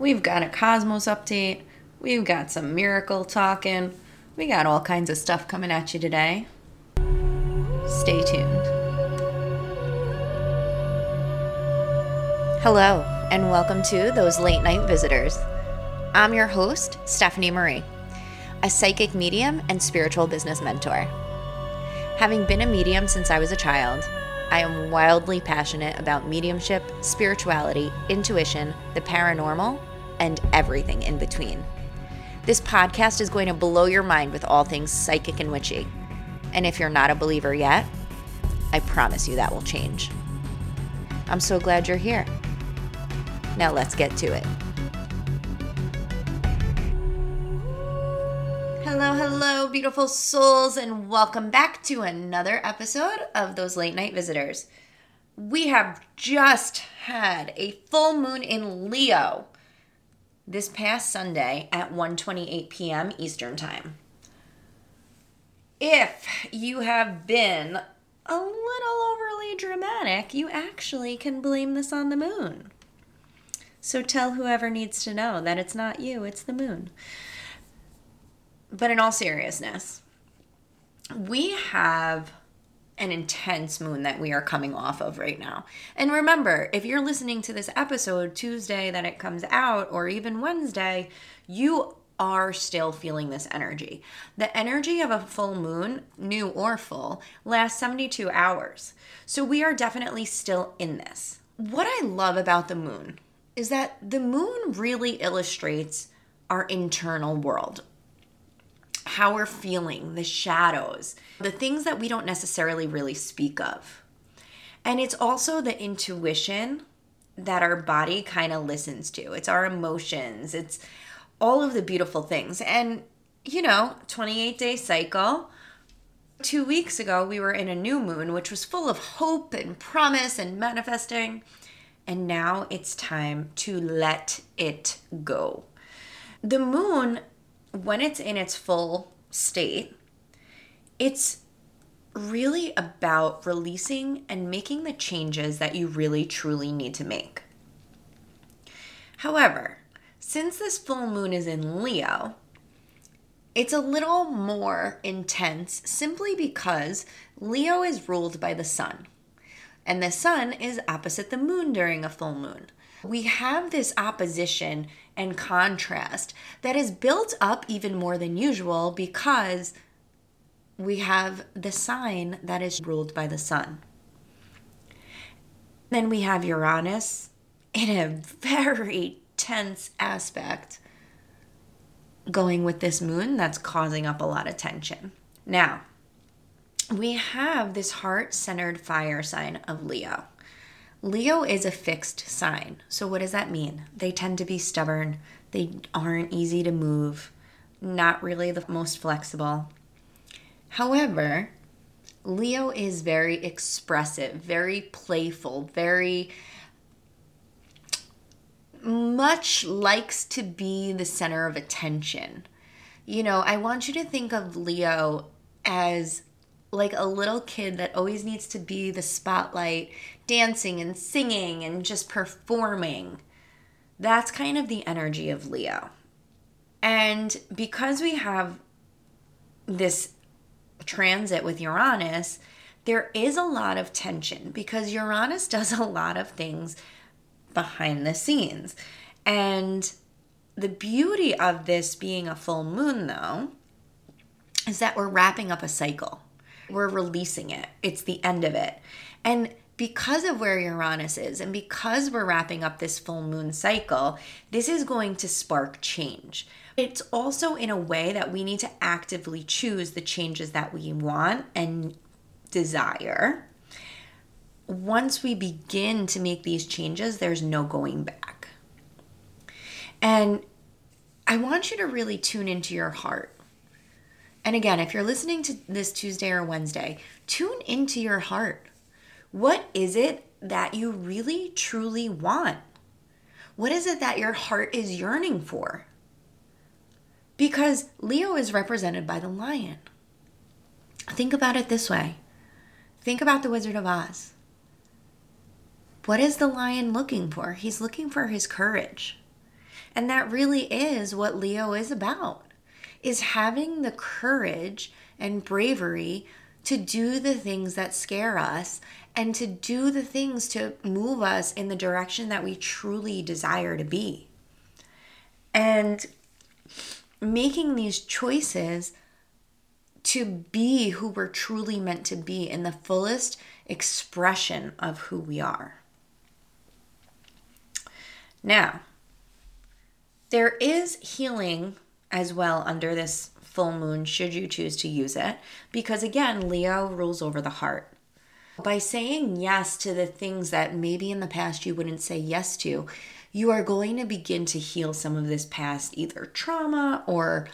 We've got a Cosmos update. We've got some miracle talking. We got all kinds of stuff coming at you today. Stay tuned. Hello, and welcome to Those Late Night Visitors. I'm your host, Stephanie Marie, a psychic medium and spiritual business mentor. Having been a medium since I was a child, I am wildly passionate about mediumship, spirituality, intuition, the paranormal, and everything in between. This podcast is going to blow your mind with all things psychic and witchy. And if you're not a believer yet, I promise you that will change. I'm so glad you're here. Now let's get to it. Hello, hello, beautiful souls, and welcome back to another episode of Those Late Night Visitors. We have just had a full moon in Leo this past Sunday at 1:28 p.m. Eastern Time. If you have been a little overly dramatic, you actually can blame this on the moon. So tell whoever needs to know that it's not you, it's the moon. But in all seriousness, we have an intense moon that we are coming off of right now. And remember, if you're listening to this episode Tuesday that it comes out, or even Wednesday, you are still feeling this energy. The energy of a full moon, new or full, lasts 72 hours. So we are definitely still in this. What I love about the moon is that the moon really illustrates our internal world, how we're feeling, the shadows, the things that we don't necessarily really speak of. And it's also the intuition that our body kind of listens to. It's our emotions, it's all of the beautiful things. And, you know, 28 day cycle. Two weeks ago, we were in a new moon, which was full of hope and promise and manifesting. And now it's time to let it go. The moon when it's in its full state, it's really about releasing and making the changes that you really truly need to make. However, since this full moon is in Leo, it's a little more intense simply because Leo is ruled by the sun, and the sun is opposite the moon during a full moon. We have this opposition and contrast that is built up even more than usual because we have the sign that is ruled by the sun. Then we have Uranus in a very tense aspect going with this moon that's causing up a lot of tension. Now, we have this heart centered fire sign of Leo. Leo is a fixed sign. So, what does that mean? They tend to be stubborn, they aren't easy to move, not really the most flexible. However, Leo is very expressive, very playful, very much likes to be the center of attention. You know, I want you to think of Leo as like a little kid that always needs to be the spotlight, dancing and singing and just performing. That's kind of the energy of Leo. And because we have this transit with Uranus, there is a lot of tension because Uranus does a lot of things behind the scenes. And the beauty of this being a full moon, though, is that we're wrapping up a cycle we're releasing it. It's the end of it. And because of where Uranus is and because we're wrapping up this full moon cycle, this is going to spark change. It's also in a way that we need to actively choose the changes that we want and desire. Once we begin to make these changes, there's no going back. And I want you to really tune into your heart. And again, if you're listening to this Tuesday or Wednesday, tune into your heart. What is it that you really truly want? What is it that your heart is yearning for? Because Leo is represented by the lion. Think about it this way think about the Wizard of Oz. What is the lion looking for? He's looking for his courage. And that really is what Leo is about. Is having the courage and bravery to do the things that scare us and to do the things to move us in the direction that we truly desire to be. And making these choices to be who we're truly meant to be in the fullest expression of who we are. Now, there is healing as well under this full moon, should you choose to use it, because again, Leo rules over the heart. By saying yes to the things that maybe in the past you wouldn't say yes to, you are going to begin to heal some of this past either trauma or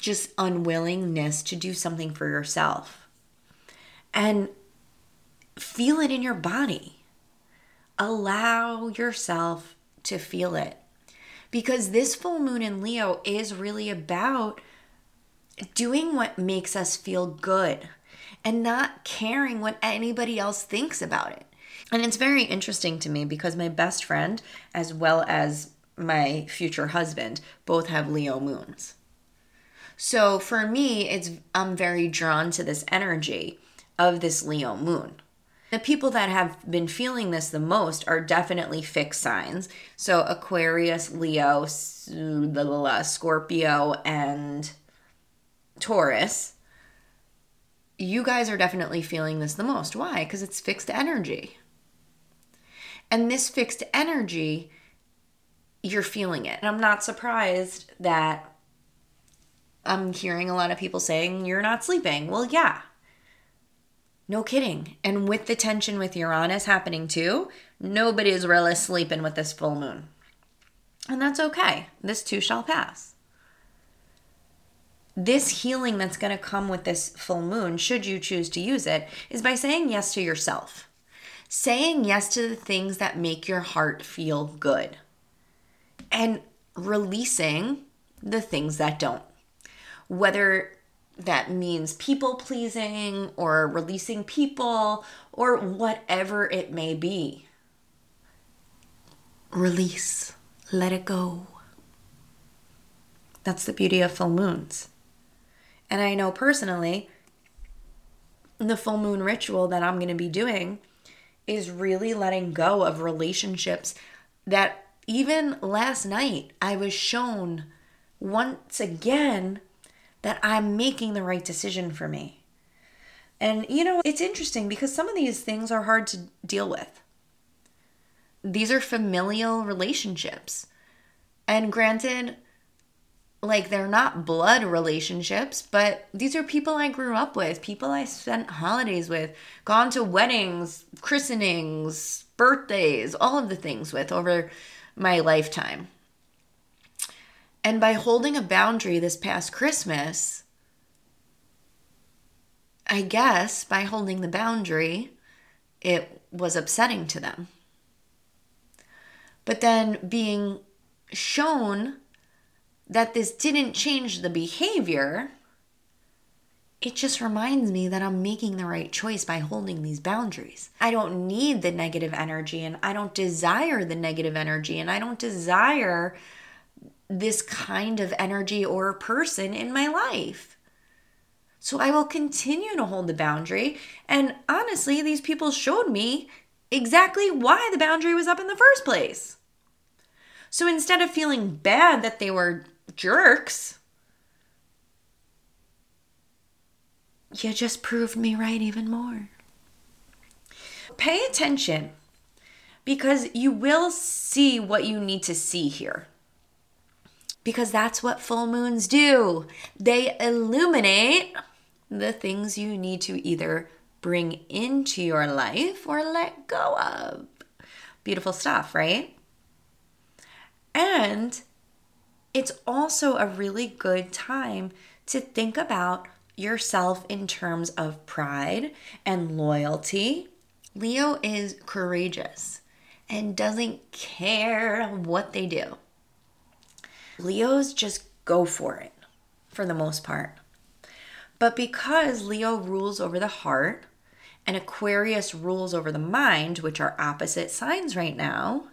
just unwillingness to do something for yourself. And feel it in your body. Allow yourself to feel it. Because this full moon in Leo is really about doing what makes us feel good and not caring what anybody else thinks about it. And it's very interesting to me because my best friend, as well as my future husband, both have Leo moons. So for me, it's I'm very drawn to this energy of this Leo moon. The people that have been feeling this the most are definitely fixed signs. So Aquarius, Leo, Scorpio, and Taurus. You guys are definitely feeling this the most. Why? Because it's fixed energy. And this fixed energy, you're feeling it. And I'm not surprised that I'm hearing a lot of people saying, You're not sleeping. Well, yeah. No kidding. And with the tension with Uranus happening too, nobody is really sleeping with this full moon. And that's okay. This too shall pass. This healing that's going to come with this full moon, should you choose to use it, is by saying yes to yourself saying yes to the things that make your heart feel good and releasing the things that don't. Whether that means people pleasing or releasing people or whatever it may be. Release, let it go. That's the beauty of full moons. And I know personally, the full moon ritual that I'm going to be doing is really letting go of relationships that even last night I was shown once again that I'm making the right decision for me. And you know, it's interesting because some of these things are hard to deal with. These are familial relationships. And granted, like they're not blood relationships, but these are people I grew up with, people I spent holidays with, gone to weddings, christenings, birthdays, all of the things with over my lifetime. And by holding a boundary this past Christmas, I guess by holding the boundary, it was upsetting to them. But then being shown that this didn't change the behavior, it just reminds me that I'm making the right choice by holding these boundaries. I don't need the negative energy and I don't desire the negative energy and I don't desire this kind of energy or person in my life. So I will continue to hold the boundary. And honestly, these people showed me exactly why the boundary was up in the first place. So instead of feeling bad that they were jerks. You just proved me right even more. Pay attention because you will see what you need to see here. Because that's what full moons do. They illuminate the things you need to either bring into your life or let go of. Beautiful stuff, right? And it's also a really good time to think about yourself in terms of pride and loyalty. Leo is courageous and doesn't care what they do. Leos just go for it for the most part. But because Leo rules over the heart and Aquarius rules over the mind, which are opposite signs right now,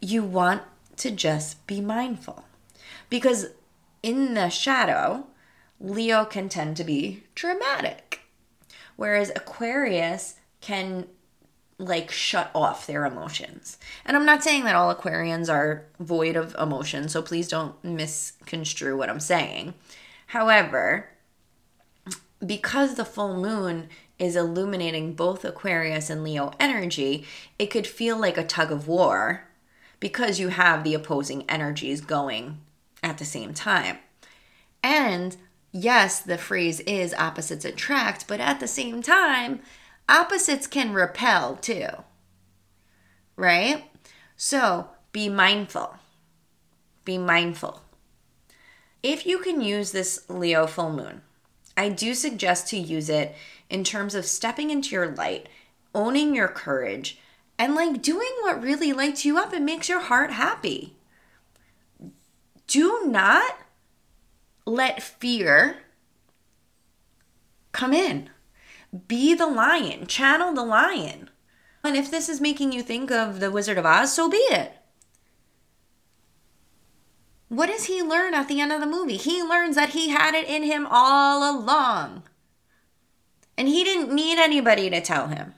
you want to just be mindful. Because in the shadow, Leo can tend to be dramatic, whereas Aquarius can like shut off their emotions. And I'm not saying that all Aquarians are void of emotion, so please don't misconstrue what I'm saying. However, because the full moon is illuminating both Aquarius and Leo energy, it could feel like a tug of war because you have the opposing energies going at the same time. And yes, the phrase is opposites attract, but at the same time, opposites can repel too. Right? So be mindful. Be mindful. If you can use this Leo full moon, I do suggest to use it in terms of stepping into your light, owning your courage, and like doing what really lights you up and makes your heart happy. Do not let fear come in. Be the lion, channel the lion. And if this is making you think of the Wizard of Oz, so be it. What does he learn at the end of the movie? He learns that he had it in him all along. And he didn't need anybody to tell him.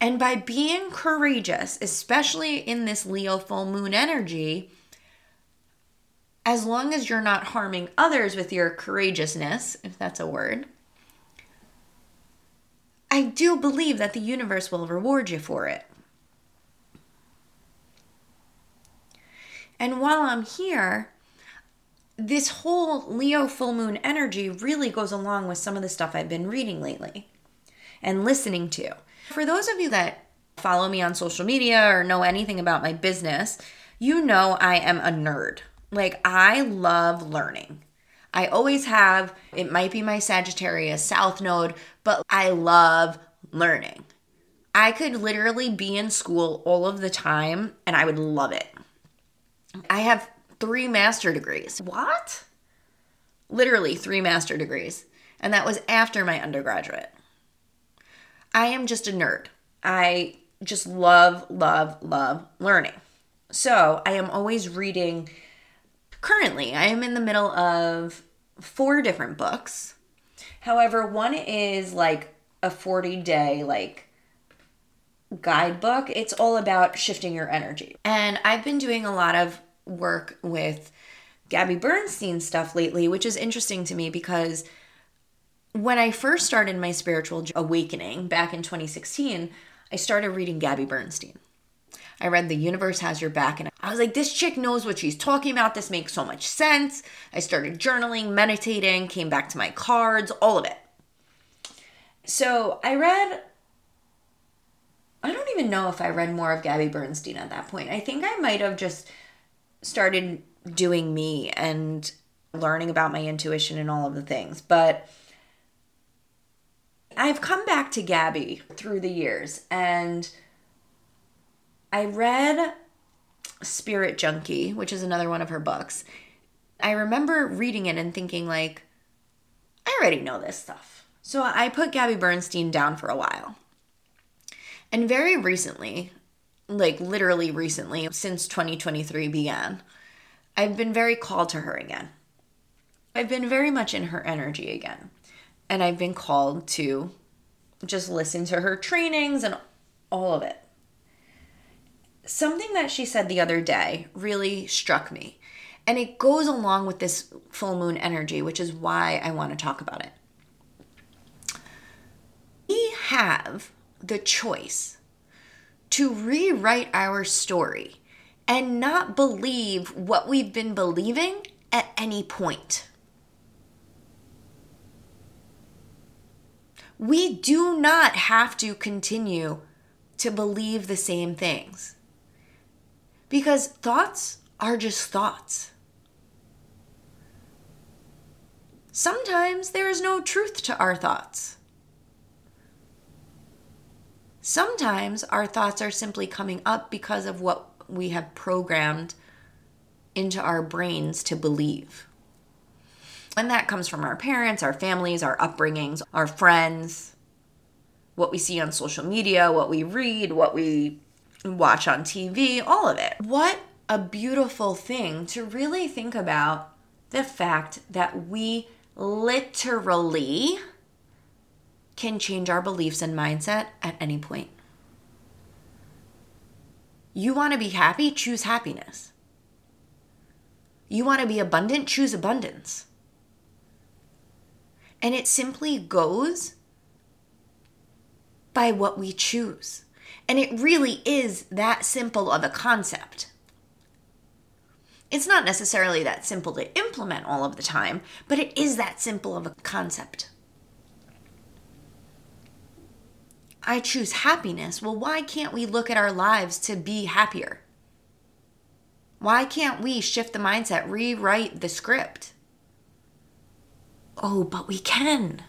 And by being courageous, especially in this Leo full moon energy, as long as you're not harming others with your courageousness, if that's a word, I do believe that the universe will reward you for it. And while I'm here, this whole Leo full moon energy really goes along with some of the stuff I've been reading lately and listening to. For those of you that follow me on social media or know anything about my business, you know I am a nerd. Like, I love learning. I always have. It might be my Sagittarius South node, but I love learning. I could literally be in school all of the time and I would love it. I have three master degrees. What? Literally three master degrees. And that was after my undergraduate. I am just a nerd. I just love, love, love learning. So I am always reading. Currently, I am in the middle of four different books. However, one is like a 40 day, like, guidebook. It's all about shifting your energy. And I've been doing a lot of work with Gabby Bernstein stuff lately, which is interesting to me because when I first started my spiritual awakening back in 2016, I started reading Gabby Bernstein. I read The Universe Has Your Back, and I was like, this chick knows what she's talking about. This makes so much sense. I started journaling, meditating, came back to my cards, all of it. So I read, I don't even know if I read more of Gabby Bernstein at that point. I think I might have just started doing me and learning about my intuition and all of the things. But I've come back to Gabby through the years and I read Spirit Junkie, which is another one of her books. I remember reading it and thinking like I already know this stuff. So I put Gabby Bernstein down for a while. And very recently, like literally recently, since 2023 began, I've been very called to her again. I've been very much in her energy again. And I've been called to just listen to her trainings and all of it. Something that she said the other day really struck me. And it goes along with this full moon energy, which is why I want to talk about it. We have the choice to rewrite our story and not believe what we've been believing at any point. We do not have to continue to believe the same things because thoughts are just thoughts. Sometimes there is no truth to our thoughts. Sometimes our thoughts are simply coming up because of what we have programmed into our brains to believe. And that comes from our parents, our families, our upbringings, our friends, what we see on social media, what we read, what we watch on TV, all of it. What a beautiful thing to really think about the fact that we literally can change our beliefs and mindset at any point. You want to be happy? Choose happiness. You want to be abundant? Choose abundance. And it simply goes by what we choose. And it really is that simple of a concept. It's not necessarily that simple to implement all of the time, but it is that simple of a concept. I choose happiness. Well, why can't we look at our lives to be happier? Why can't we shift the mindset, rewrite the script? Oh, but we can.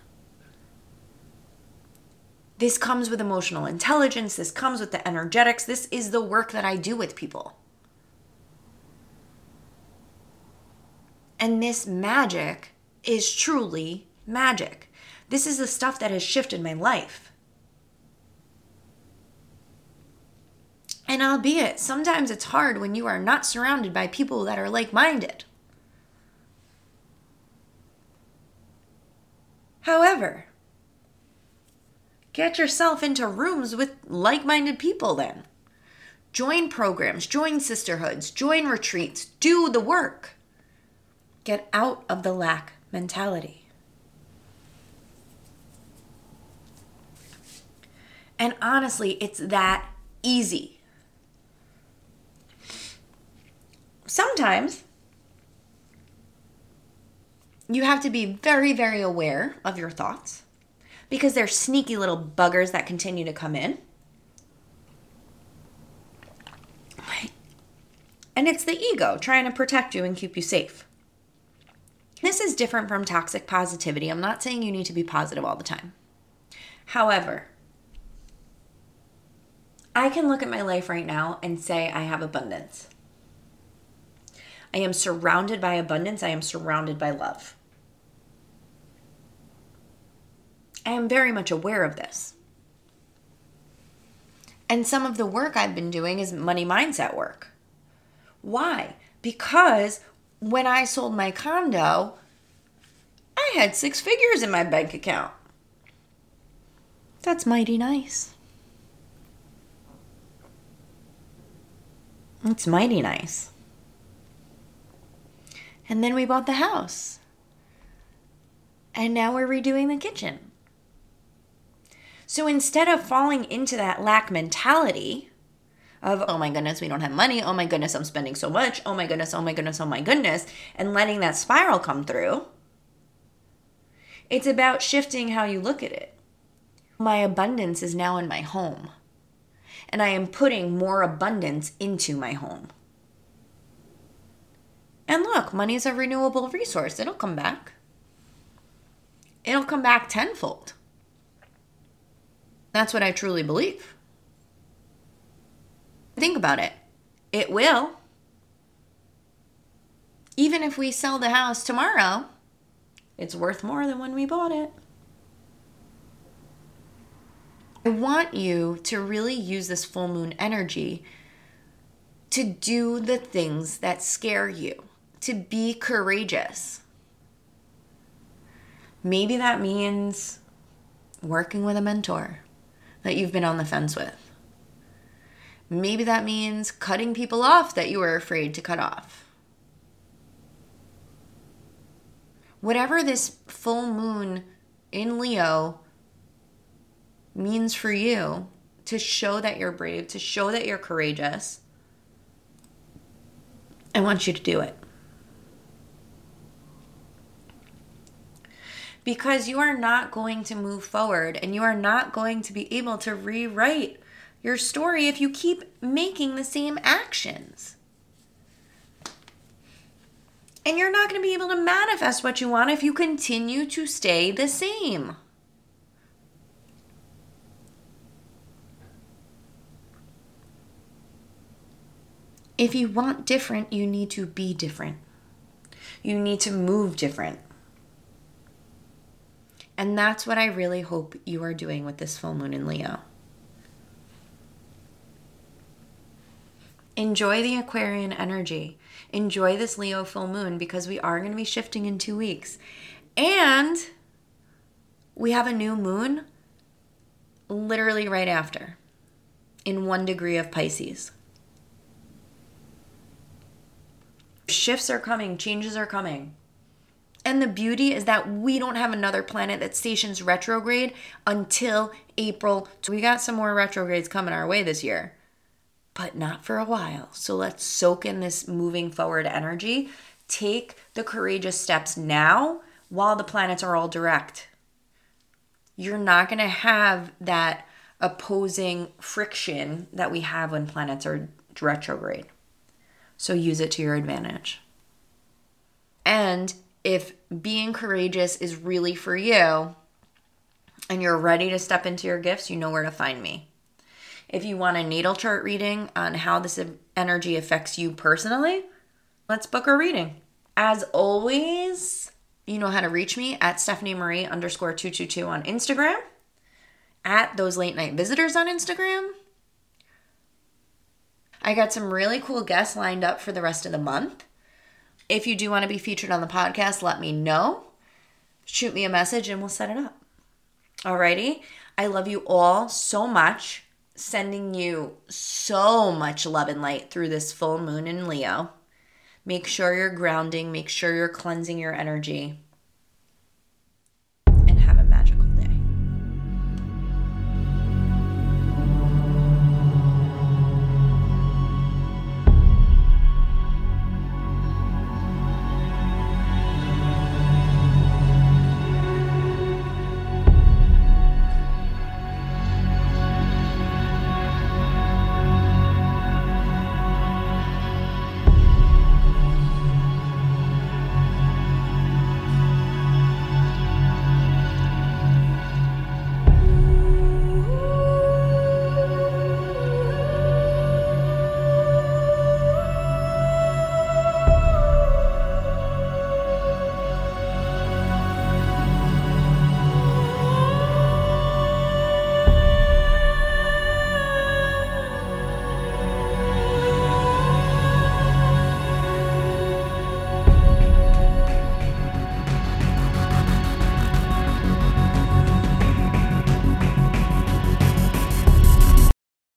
This comes with emotional intelligence. This comes with the energetics. This is the work that I do with people. And this magic is truly magic. This is the stuff that has shifted my life. And albeit, sometimes it's hard when you are not surrounded by people that are like minded. However, get yourself into rooms with like minded people then. Join programs, join sisterhoods, join retreats, do the work. Get out of the lack mentality. And honestly, it's that easy. Sometimes you have to be very, very aware of your thoughts because they're sneaky little buggers that continue to come in. And it's the ego trying to protect you and keep you safe. This is different from toxic positivity. I'm not saying you need to be positive all the time. However, I can look at my life right now and say I have abundance. I am surrounded by abundance. I am surrounded by love. I am very much aware of this. And some of the work I've been doing is money mindset work. Why? Because when I sold my condo, I had six figures in my bank account. That's mighty nice. It's mighty nice. And then we bought the house. And now we're redoing the kitchen. So instead of falling into that lack mentality of, oh my goodness, we don't have money. Oh my goodness, I'm spending so much. Oh my goodness, oh my goodness, oh my goodness, and letting that spiral come through, it's about shifting how you look at it. My abundance is now in my home, and I am putting more abundance into my home. And look, money is a renewable resource, it'll come back. It'll come back tenfold. That's what I truly believe. Think about it. It will. Even if we sell the house tomorrow, it's worth more than when we bought it. I want you to really use this full moon energy to do the things that scare you, to be courageous. Maybe that means working with a mentor that you've been on the fence with. Maybe that means cutting people off that you were afraid to cut off. Whatever this full moon in Leo means for you to show that you're brave, to show that you're courageous, I want you to do it. Because you are not going to move forward and you are not going to be able to rewrite your story if you keep making the same actions. And you're not going to be able to manifest what you want if you continue to stay the same. If you want different, you need to be different. You need to move different. And that's what I really hope you are doing with this full moon in Leo. enjoy the Aquarian energy. Enjoy this Leo full moon because we are going to be shifting in two weeks. And we have a new moon literally right after in one degree of Pisces. Shifts are coming, changes are coming. And the beauty is that we don't have another planet that stations retrograde until April. So we got some more retrogrades coming our way this year, but not for a while. So let's soak in this moving forward energy. Take the courageous steps now while the planets are all direct. You're not going to have that opposing friction that we have when planets are retrograde. So use it to your advantage. And if being courageous is really for you and you're ready to step into your gifts, you know where to find me. If you want a natal chart reading on how this energy affects you personally, let's book a reading. As always, you know how to reach me at Stephanie Marie underscore 222 on Instagram, at those late night visitors on Instagram. I got some really cool guests lined up for the rest of the month. If you do want to be featured on the podcast, let me know. Shoot me a message and we'll set it up. Alrighty. I love you all so much. Sending you so much love and light through this full moon in Leo. Make sure you're grounding, make sure you're cleansing your energy.